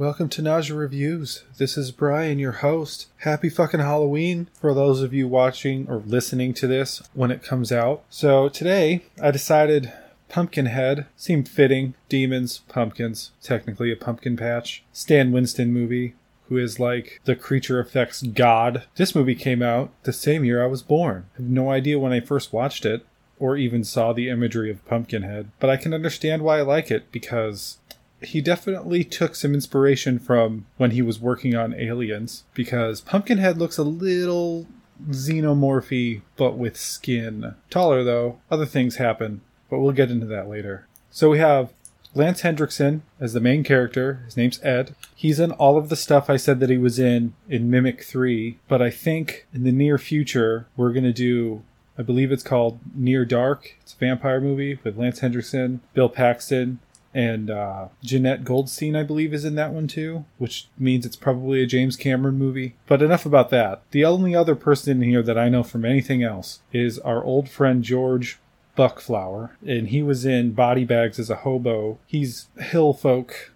Welcome to Nausea Reviews. This is Brian, your host. Happy fucking Halloween for those of you watching or listening to this when it comes out. So today I decided Pumpkinhead seemed fitting. Demons, pumpkins, technically a pumpkin patch. Stan Winston movie, who is like the creature effects god. This movie came out the same year I was born. I have no idea when I first watched it or even saw the imagery of Pumpkinhead, but I can understand why I like it because he definitely took some inspiration from when he was working on Aliens because Pumpkinhead looks a little xenomorphy but with skin. Taller though, other things happen, but we'll get into that later. So we have Lance Henriksen as the main character. His name's Ed. He's in all of the stuff I said that he was in in Mimic 3, but I think in the near future we're going to do I believe it's called Near Dark. It's a vampire movie with Lance Henriksen, Bill Paxton, and uh, Jenette Goldstein, I believe, is in that one too, which means it's probably a James Cameron movie. But enough about that. The only other person in here that I know from anything else is our old friend George Buck Flower, and he was in Body Bags as a hobo. He's hill folk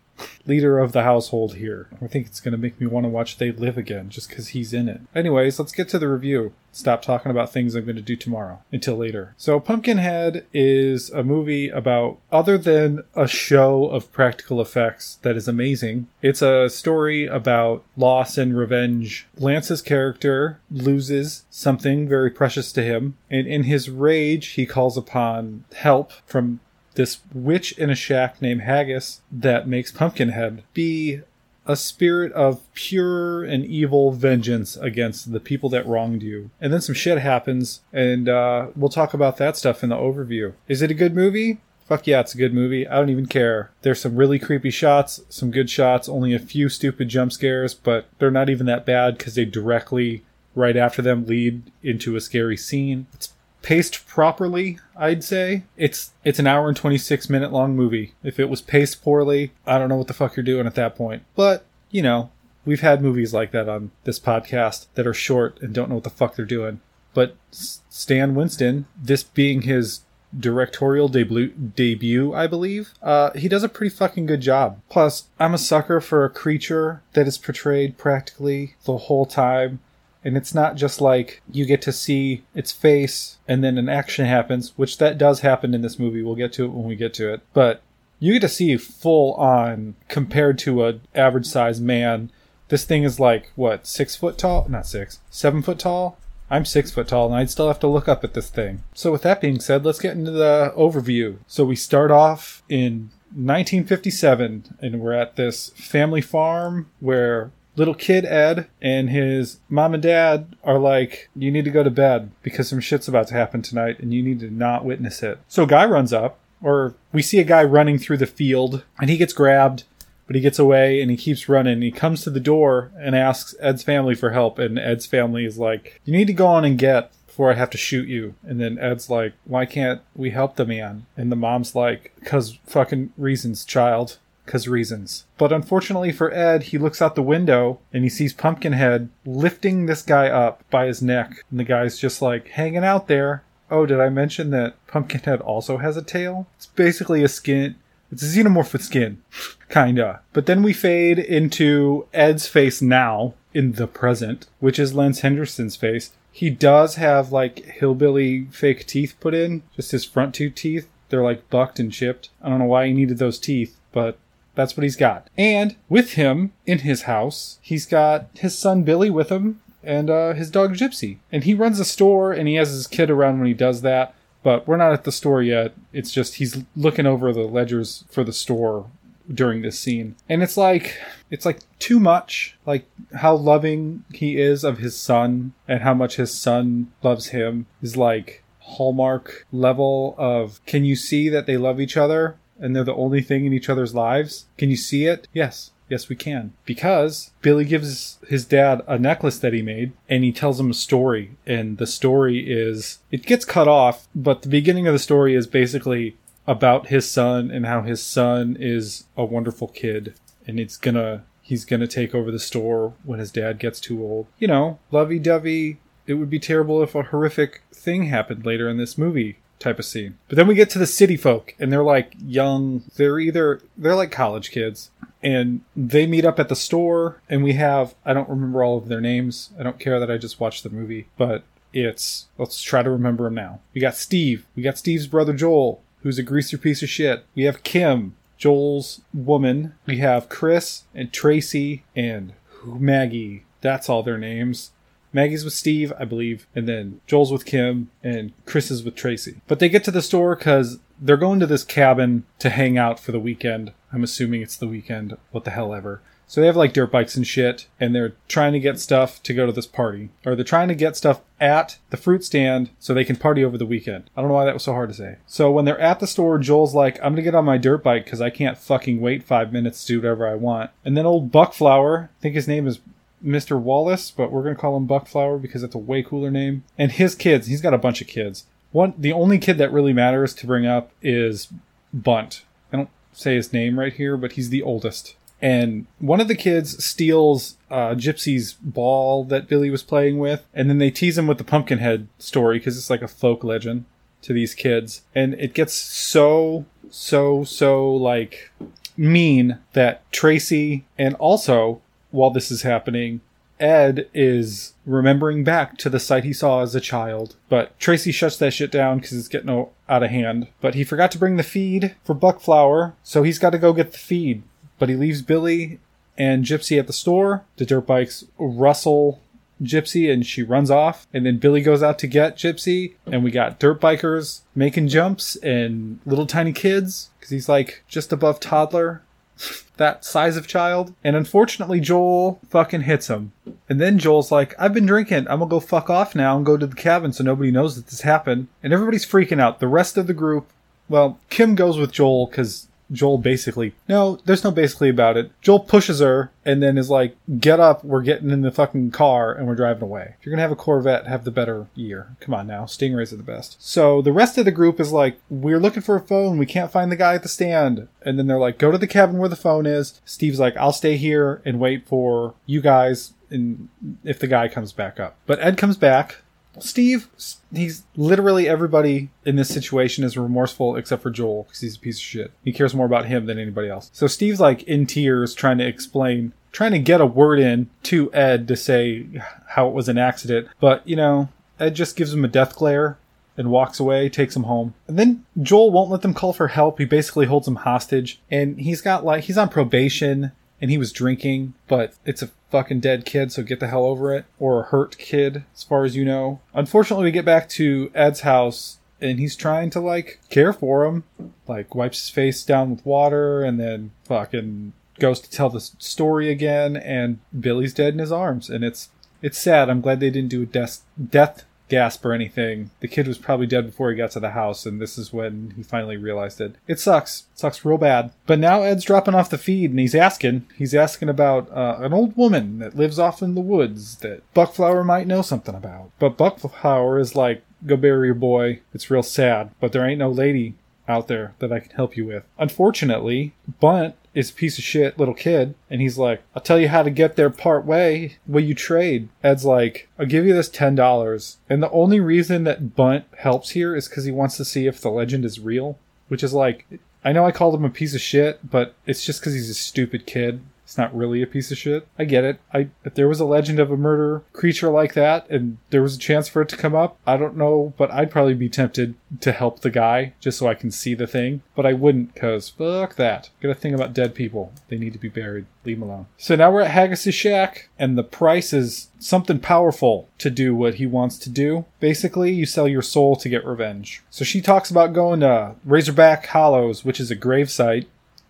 leader of the household here. I think it's going to make me want to watch They Live again just because he's in it. Anyways, let's get to the review. Stop talking about things I'm going to do tomorrow until later. So, Pumpkinhead is a movie about, other than a show of practical effects that is amazing, it's a story about loss and revenge. Lance's character loses something very precious to him, and in his rage, he calls upon help from this witch in a shack named Haggis that makes Pumpkinhead be a spirit of pure and evil vengeance against the people that wronged you. And then some shit happens, and uh, we'll talk about that stuff in the overview. Is it a good movie? Fuck yeah, it's a good movie. I don't even care. There's some really creepy shots, some good shots, only a few stupid jump scares, but they're not even that bad because they directly, right after them, lead into a scary scene. It's paced properly, I'd say. It's it's an hour and 26 minute long movie. If it was paced poorly, I don't know what the fuck you're doing at that point. But, you know, we've had movies like that on this podcast that are short and don't know what the fuck they're doing. But Stan Winston, this being his directorial debut, debut I believe, uh, he does a pretty fucking good job. Plus, I'm a sucker for a creature that is portrayed practically the whole time and it's not just like you get to see its face and then an action happens, which that does happen in this movie. We'll get to it when we get to it. But you get to see full on compared to an average sized man. This thing is like what six foot tall? Not six, seven foot tall. I'm six foot tall, and I'd still have to look up at this thing. So with that being said, let's get into the overview. So we start off in 1957, and we're at this family farm where little kid Ed and his mom and dad are like, You need to go to bed because some shit's about to happen tonight and you need to not witness it. So a Guy runs up, or we see a guy running through the field and he gets grabbed, but he gets away and he keeps running. He comes to the door and asks Ed's family for help, and Ed's family is like, You need to go on and get before I have to shoot you. And then Ed's like, Why can't we help the man? And the mom's like, Cause fucking reasons, child because reasons. But unfortunately for Ed, he looks out the window and he sees Pumpkinhead lifting this guy up by his neck. And the guy's just like hanging out there. Oh, did I mention that Pumpkinhead also has a tail? It's basically a skin. It's a xenomorph with skin. Kinda. But then we fade into Ed's face now, in the present, which is Lance Henderson's face. He does have like hillbilly fake teeth put in, just his front two teeth. They're like bucked and chipped. I don't know why he needed those teeth, but that's what he's got. And with him in his house, he's got his son Billy with him and uh, his dog Gypsy. And he runs a store and he has his kid around when he does that. But we're not at the store yet. It's just he's looking over the ledgers for the store during this scene. And it's like it's like too much like how loving he is of his son and how much his son loves him is like hallmark level of can you see that they love each other and they're the only thing in each other's lives? Can you see it? Yes. Yes, we can. Because Billy gives his dad a necklace that he made and he tells him a story. And the story is, it gets cut off, but the beginning of the story is basically about his son and how his son is a wonderful kid and it's gonna, he's gonna take over the store when his dad gets too old. You know, lovey dovey. It would be terrible if a horrific thing happened later in this movie type of scene. But then we get to the city folk, and they're like young. They're either they're like college kids, and they meet up at the store and we have I don't remember all of their names. I don't care that I just watched the movie, but it's let's try to remember them now. We got Steve. We got Steve's brother Joel, who's a greaser piece of shit. We have Kim, Joel's woman. We have Chris and Tracy and Maggie. That's all their names. Maggie's with Steve, I believe, and then Joel's with Kim, and Chris is with Tracy. But they get to the store because they're going to this cabin to hang out for the weekend. I'm assuming it's the weekend. What the hell ever. So they have like dirt bikes and shit, and they're trying to get stuff to go to this party. Or they're trying to get stuff at the fruit stand so they can party over the weekend. I don't know why that was so hard to say. So when they're at the store, Joel's like, I'm gonna get on my dirt bike because I can't fucking wait five minutes to do whatever I want. And then old Buckflower, I think his name is Mr. Wallace, but we're gonna call him Buckflower because that's a way cooler name. And his kids, he's got a bunch of kids. One, the only kid that really matters to bring up is Bunt. I don't say his name right here, but he's the oldest. And one of the kids steals uh, Gypsy's ball that Billy was playing with, and then they tease him with the Pumpkinhead story because it's like a folk legend to these kids. And it gets so, so, so like mean that Tracy and also while this is happening, Ed is remembering back to the sight he saw as a child. But Tracy shuts that shit down because it's getting out of hand. But he forgot to bring the feed for Buckflower, so he's got to go get the feed. But he leaves Billy and Gypsy at the store. The dirt bikes rustle Gypsy and she runs off. And then Billy goes out to get Gypsy. And we got dirt bikers making jumps and little tiny kids because he's like just above toddler that size of child. And unfortunately, Joel fucking hits him. And then Joel's like, I've been drinking. I'm gonna go fuck off now and go to the cabin so nobody knows that this happened. And everybody's freaking out. The rest of the group, well, Kim goes with Joel because Joel basically, no, there's no basically about it. Joel pushes her and then is like, get up, we're getting in the fucking car and we're driving away. If you're gonna have a Corvette, have the better year. Come on now, Stingrays are the best. So the rest of the group is like, we're looking for a phone, we can't find the guy at the stand. And then they're like, go to the cabin where the phone is. Steve's like, I'll stay here and wait for you guys and if the guy comes back up. But Ed comes back, Steve, he's literally everybody in this situation is remorseful except for Joel because he's a piece of shit. He cares more about him than anybody else. So Steve's like in tears trying to explain, trying to get a word in to Ed to say how it was an accident. But, you know, Ed just gives him a death glare and walks away, takes him home. And then Joel won't let them call for help. He basically holds him hostage and he's got like, he's on probation and he was drinking, but it's a fucking dead kid, so get the hell over it. Or a hurt kid, as far as you know. Unfortunately, we get back to Ed's house and he's trying to like care for him, like wipes his face down with water and then fucking goes to tell the story again and Billy's dead in his arms and it's it's sad. I'm glad they didn't do a death death gasp or anything. The kid was probably dead before he got to the house, and this is when he finally realized it. It sucks. It sucks real bad. But now Ed's dropping off the feed, and he's asking. He's asking about uh, an old woman that lives off in the woods that Buckflower might know something about. But Buckflower is like, go bury your boy. It's real sad, but there ain't no lady out there that I can help you with. Unfortunately, Bunt is a piece of shit little kid, and he's like, I'll tell you how to get there part way. Will you trade? Ed's like, I'll give you this ten dollars. And the only reason that Bunt helps here is because he wants to see if the legend is real. Which is like I know I called him a piece of shit, but it's just because he's a stupid kid it's not really a piece of shit. I get it. I if there was a legend of a murder creature like that and there was a chance for it to come up, I don't know, but I'd probably be tempted to help the guy just so I can see the thing. But I wouldn't cuz fuck that. Got a thing about dead people. They need to be buried. Leave them alone. So now we're at Haggis's shack and the price is something powerful to do what he wants to do. Basically, you sell your soul to get revenge. So she talks about going to Razorback Hollows, which is a grave site,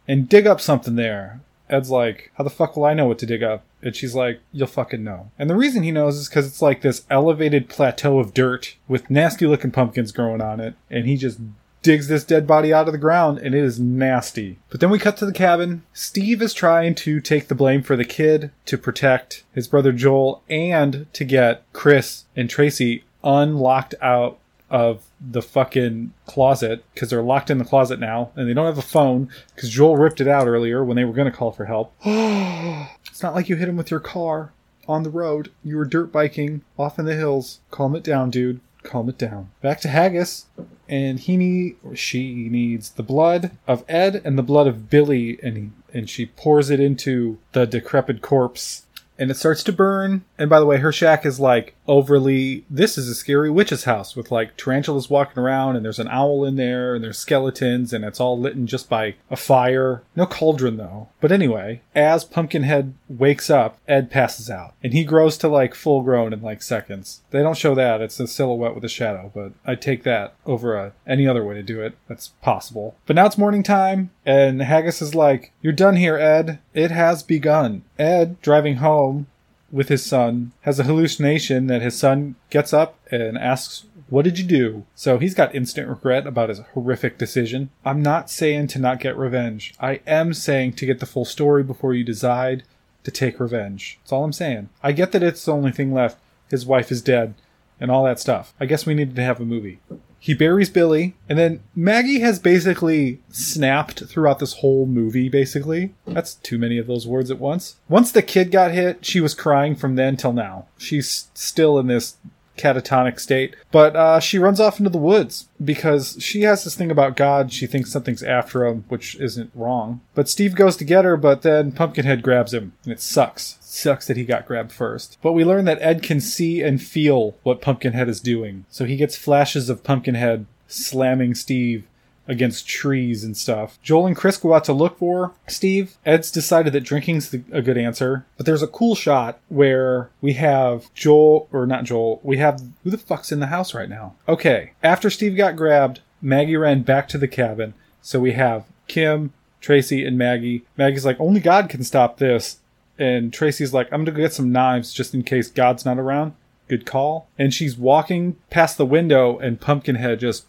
and dig up something there. Ed's like, how the fuck will I know what to dig up? And she's like, you'll fucking know. And the reason he knows is because it's like this elevated plateau of dirt with nasty looking pumpkins growing on it. And he just digs this dead body out of the ground and it is nasty. But then we cut to the cabin. Steve is trying to take the blame for the kid to protect his brother Joel and to get Chris and Tracy unlocked out of the fucking closet because they're locked in the closet now and they don't have a phone because Joel ripped it out earlier when they were going to call for help. it's not like you hit him with your car on the road. You were dirt biking off in the hills. Calm it down, dude. Calm it down. Back to Haggis, and he need or she needs the blood of Ed and the blood of Billy, and he, and she pours it into the decrepit corpse and it starts to burn. And by the way, her shack is like overly. This is a scary witch's house with like tarantulas walking around, and there's an owl in there, and there's skeletons, and it's all lit just by a fire. No cauldron though. But anyway, as Pumpkinhead wakes up, Ed passes out, and he grows to like full grown in like seconds. They don't show that; it's a silhouette with a shadow, but I take that over a, any other way to do it. That's possible. But now it's morning time, and Haggis is like, "You're done here, Ed. It has begun." Ed, driving home, with his son has a hallucination that his son gets up and asks, What did you do? So he's got instant regret about his horrific decision. I'm not saying to not get revenge. I am saying to get the full story before you decide to take revenge. That's all I'm saying. I get that it's the only thing left. His wife is dead and all that stuff. I guess we needed to have a movie. He buries Billy, and then Maggie has basically snapped throughout this whole movie, basically. That's too many of those words at once. Once the kid got hit, she was crying from then till now. She's still in this catatonic state. But uh, she runs off into the woods because she has this thing about God. She thinks something's after him, which isn't wrong. But Steve goes to get her, but then Pumpkinhead grabs him, and it sucks. Sucks that he got grabbed first. But we learn that Ed can see and feel what Pumpkinhead is doing. So he gets flashes of Pumpkinhead slamming Steve against trees and stuff. Joel and Chris go out to look for Steve. Ed's decided that drinking's the, a good answer, but there's a cool shot where we have Joel, or not Joel, we have who the fuck's in the house right now? Okay, after Steve got grabbed, Maggie ran back to the cabin. So we have Kim, Tracy, and Maggie. Maggie's like, only God can stop this. And Tracy's like, I'm gonna go get some knives just in case God's not around. Good call. And she's walking past the window, and Pumpkinhead just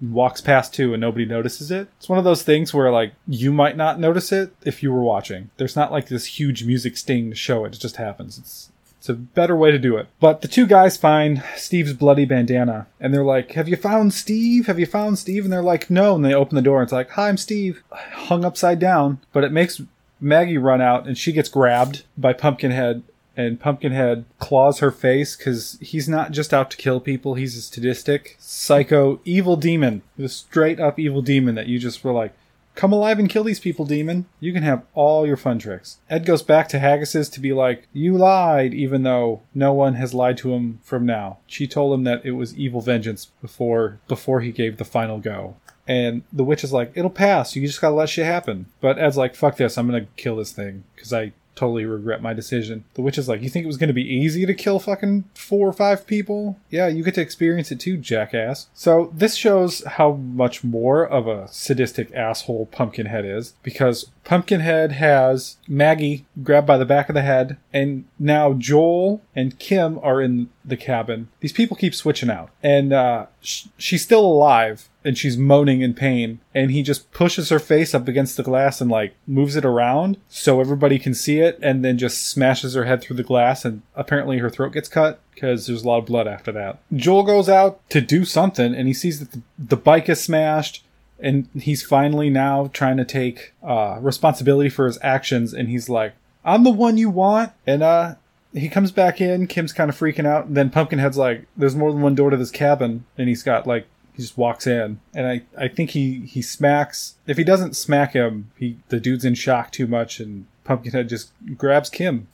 walks past too and nobody notices it. It's one of those things where like you might not notice it if you were watching. There's not like this huge music sting to show it. It just happens. It's it's a better way to do it. But the two guys find Steve's bloody bandana and they're like, Have you found Steve? Have you found Steve? And they're like, No. And they open the door and it's like, Hi, I'm Steve. Hung upside down. But it makes Maggie run out and she gets grabbed by Pumpkinhead and Pumpkinhead claws her face because he's not just out to kill people, he's a sadistic, psycho, evil demon. The straight up evil demon that you just were like, come alive and kill these people, demon. You can have all your fun tricks. Ed goes back to Haggis's to be like, you lied, even though no one has lied to him from now. She told him that it was evil vengeance before before he gave the final go. And the witch is like, it'll pass. You just gotta let shit happen. But Ed's like, fuck this. I'm gonna kill this thing because I totally regret my decision. The witch is like, You think it was to be easy to kill fucking four or five people? Yeah, you get to experience it too, jackass. So, this shows how much more of a sadistic asshole Pumpkinhead is because Pumpkinhead has Maggie grabbed by the back of the head, and now Joel and Kim are in the cabin. These people keep switching out, and uh, sh- she's still alive, and she's moaning in pain. And he just pushes her face up against the glass and like moves it around so everybody can see it, and then just smashes her head through the glass, and apparently her throat gets cut because there's a lot of blood after that. Joel goes out to do something, and he sees that the, the bike is smashed and he's finally now trying to take uh, responsibility for his actions and he's like i'm the one you want. And uh he comes back in kim's kind of freaking out and then pumpkinhead's like there's more than one door to this cabin. And he's got like he just walks in. And i i think he he smacks if he doesn't smack him he the dude's in shock too much and pumpkinhead just grabs kim.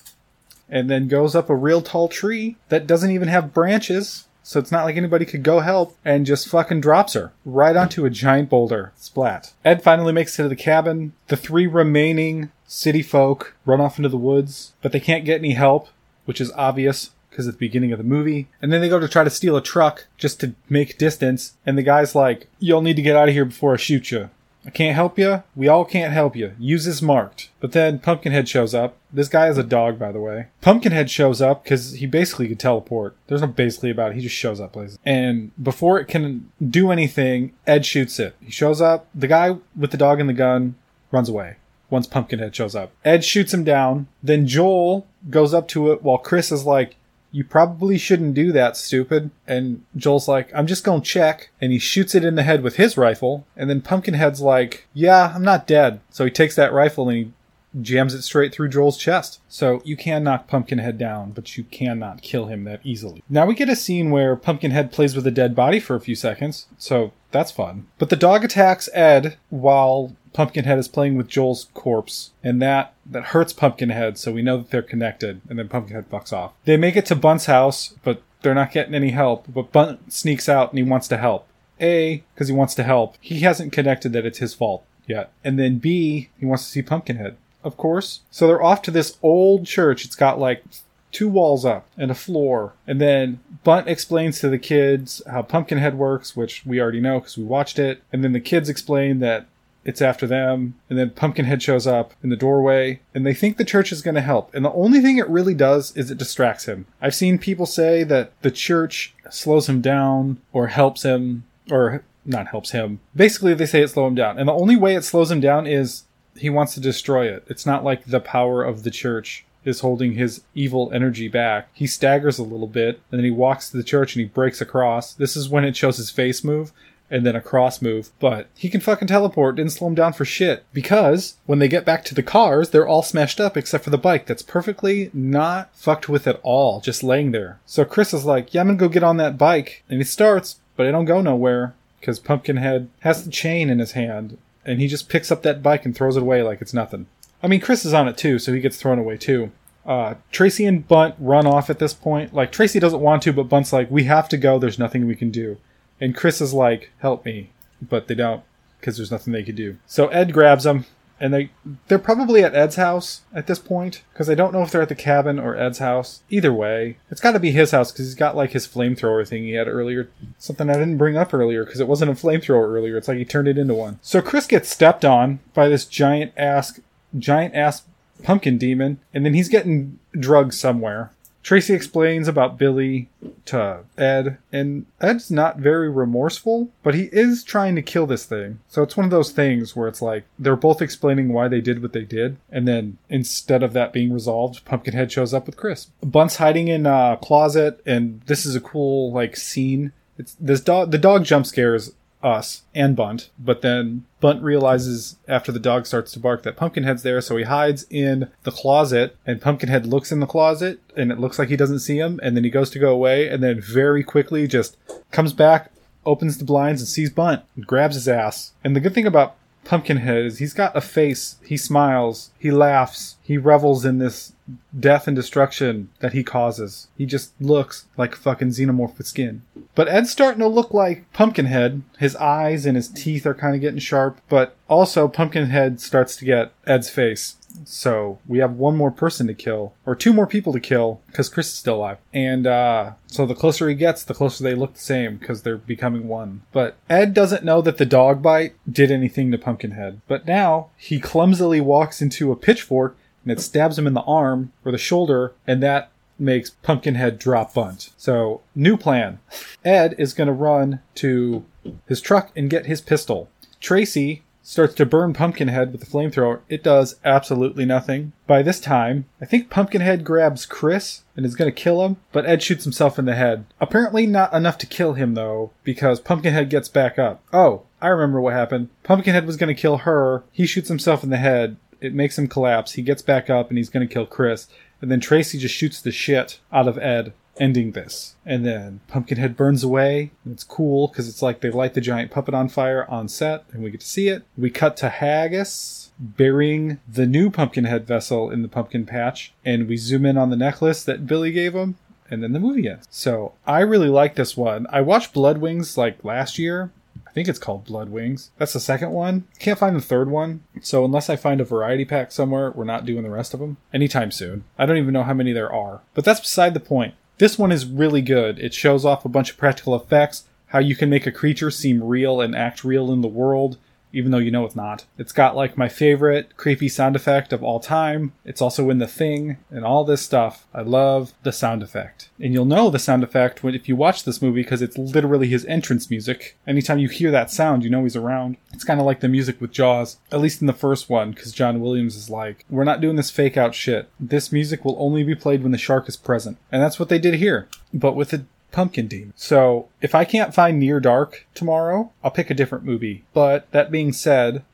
And then goes up a real tall tree that doesn't even have branches so it's not like anybody could go help and just fucking drops her right onto a giant boulder. Splat. Ed finally makes it to the cabin. The three remaining city folk run off into the woods, but they can't get any help, which is obvious because at the beginning of the movie. And then they go to try to steal a truck just to make distance, and the guy's like, You'll need to get out of here before I shoot you. I can't help you. We all can't help you. Use this marked. But then Pumpkinhead shows up. This guy is a dog, by the way. Pumpkinhead shows up because he basically could teleport. There's no basically about it. He just shows up places. And before it can do anything, Ed shoots it. He shows up. The guy with the dog and the gun runs away once Pumpkinhead shows up. Ed shoots him down. Then Joel goes up to it while Chris is like, you probably shouldn't do that, stupid. And Joel's like, I'm just gonna check. And he shoots it in the head with his rifle. And then Pumpkinhead's like, yeah, I'm not dead. So he takes that rifle and he jams it straight through Joel's chest. So you can knock Pumpkinhead down, but you cannot kill him that easily. Now we get a scene where Pumpkinhead plays with a dead body for a few seconds. So that's fun. But the dog attacks Ed while Pumpkinhead is playing with Joel's corpse, and that that hurts Pumpkinhead, so we know that they're connected, and then Pumpkinhead fucks off. They make it to Bunt's house, but they're not getting any help, but Bunt sneaks out and he wants to help. A, because he wants to help. He hasn't connected that it's his fault yet. And then B, he wants to see Pumpkinhead, of course. So they're off to this old church. It's got like two walls up and a floor. And then Bunt explains to the kids how Pumpkinhead works, which we already know because we watched it. And then the kids explain that it's after them. And then Pumpkinhead shows up in the doorway and they think the church is going to help. And the only thing it really does is it distracts him. I've seen people say that the church slows him down or helps him or not helps him. Basically, they say it slows him down. And the only way it slows him down is he wants to destroy it. It's not like the power of the church is holding his evil energy back. He staggers a little bit and then he walks to the church and he breaks across. This is when it shows his face move and then a cross move. But he can fucking teleport, didn't slow him down for shit. Because when they get back to the cars, they're all smashed up except for the bike that's perfectly not fucked with at all, just laying there. So Chris is like, Yeah, I'm gonna go get on that bike. And he starts, but it don't go nowhere because Pumpkinhead has the chain in his hand and he just picks up that bike and throws it away like it's nothing. I mean, Chris is on it too, so he gets thrown away too. Uh, Tracy and Bunt run off at this point. Like, Tracy doesn't want to, but Bunt's like, we have to go, there's nothing we can do. And Chris is like, help me. But they don't, because there's nothing they can do. So Ed grabs him, and they they're probably at Ed's house at this point because I don't know if they're at the cabin or Ed's house. Either way, it's got to be his house because he's got like his flamethrower thing he had earlier. Something I didn't bring up earlier because it wasn't a flamethrower earlier. It's like he turned it into one. So Chris gets stepped on by this giant ass giant ass pumpkin demon, and then he's getting drugged somewhere. Tracy explains about Billy to Ed, and Ed's not very remorseful, but he is trying to kill this thing. So it's one of those things where it's like they're both explaining why they did what they did, and then instead of that being resolved, Pumpkinhead shows up with Chris. Bunt's hiding in a closet, and this is a cool like scene. It's this dog. The dog jump scares us and Bunt, but then Bunt realizes after the dog starts to bark that Pumpkinhead's there, so he hides in the closet, and Pumpkinhead looks in the closet, and it looks like he doesn't see him, and then he goes to go away, and then very quickly just comes back, opens the blinds, and sees Bunt, and grabs his ass. And the good thing about Pumpkinhead is he's got a face, he smiles, he laughs, he revels in this death and destruction that he causes. He just looks like fucking xenomorph with skin. But Ed's starting to look like Pumpkinhead. His eyes and his teeth are kind of getting sharp, but also Pumpkinhead starts to get Ed's face. So we have one more person to kill, or two more people to kill, because Chris is still alive. And uh, so the closer he gets, the closer they look the same, because they're becoming one. But Ed doesn't know that the dog bite did anything to Pumpkinhead. But now he clumsily walks into a pitchfork and it stabs him in the arm or the shoulder, and that makes Pumpkinhead drop bunt. So, new plan. Ed is going to run to his truck and get his pistol. Tracy starts to burn Pumpkinhead with the flamethrower. It does absolutely nothing. By this time, I think Pumpkinhead grabs Chris and is going to kill him, but Ed shoots himself in the head. Apparently, not enough to kill him, though, because Pumpkinhead gets back up. Oh, I remember what happened. Pumpkinhead was going to kill her. He shoots himself in the head. It makes him collapse. He gets back up and he's going to kill Chris. And then Tracy just shoots the shit out of Ed, ending this. And then Pumpkinhead burns away. It's cool because it's like they light the giant puppet on fire on set and we get to see it. We cut to Haggis burying the new Pumpkinhead vessel in the pumpkin patch. And we zoom in on the necklace that Billy gave him. And then the movie ends. So I really like this one. I watched Blood Wings like last year I think it's called Blood Wings. That's the second one. Can't find the third one. So unless I find a variety pack somewhere, we're not doing the rest of them anytime soon. I don't even know how many there are. But that's beside the point. This one is really good. It shows off a bunch of practical effects, how you can make a creature seem real and act real in the world even though you know it's not. It's got like my favorite creepy sound effect of all time. It's also in the thing and all this stuff. I love the sound effect. And you'll know the sound effect when if you watch this movie because it's literally his entrance music. Anytime you hear that sound, you know he's around. It's kind of like the music with Jaws, at least in the first one, because John Williams is like, we're not doing this fake out shit. This music will only be played when the shark is present. And that's what they did here. But with a Pumpkin Demon. So if I can't find Near Dark tomorrow, I'll pick a different movie. But that being said,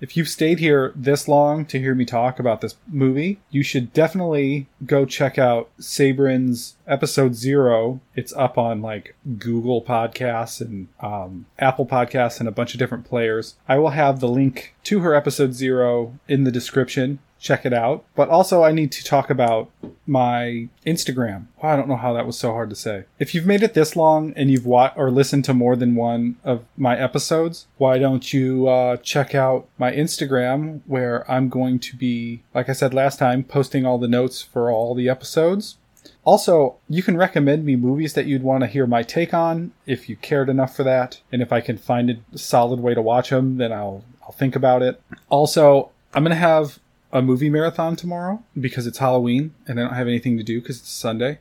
if you've stayed here this long to hear me talk about this movie, you should definitely go check out Sabrin's episode zero. It's up on like Google Podcasts and um, Apple Podcasts and a bunch of different players. I will have the link to her episode zero in the description check it out. But also, I need to talk about my Instagram. I don't know how that was so hard to say. If you've made it this long and you've watched or listened to more than one of my episodes, why don't you uh, check out my Instagram where I'm going to be, like I said last time, posting all the notes for all the episodes. Also, you can recommend me movies that you'd want to hear my take on if you cared enough for that. And if I can find a solid way to watch them, then I'll I'll think about it. Also, I'm going to have a movie marathon tomorrow because it's Halloween and I don't have anything to do because it's Sunday.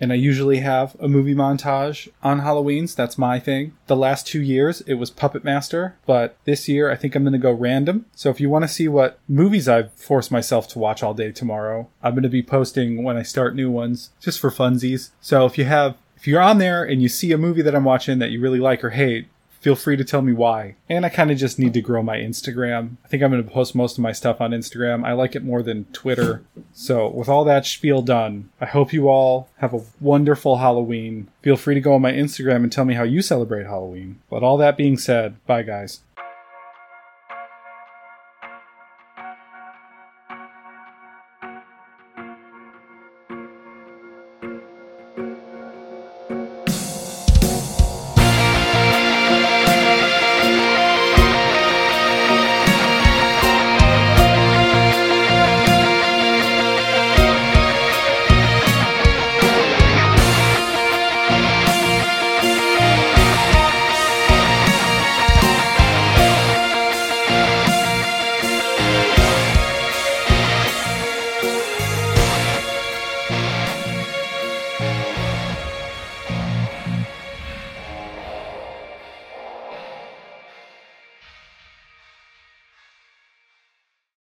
And I usually have a movie montage on Halloween's. That's my thing. The last two years, it was Puppet Master, but this year I think I'm going to go random. So if you want to see what movies I've forced myself to watch all day tomorrow, I'm going to be posting when I start new ones just for funsies. So if you have if you're on there and you see a movie that I'm watching that you really like or hate, feel free to tell me why. And I kind of just need to grow my Instagram. I think I'm going to post most of my stuff on Instagram. I like it more than Twitter. So, with all that spiel done, I hope you all have a wonderful Halloween. Feel free to go on my Instagram and tell me how you celebrate Halloween. But all that being said, bye guys.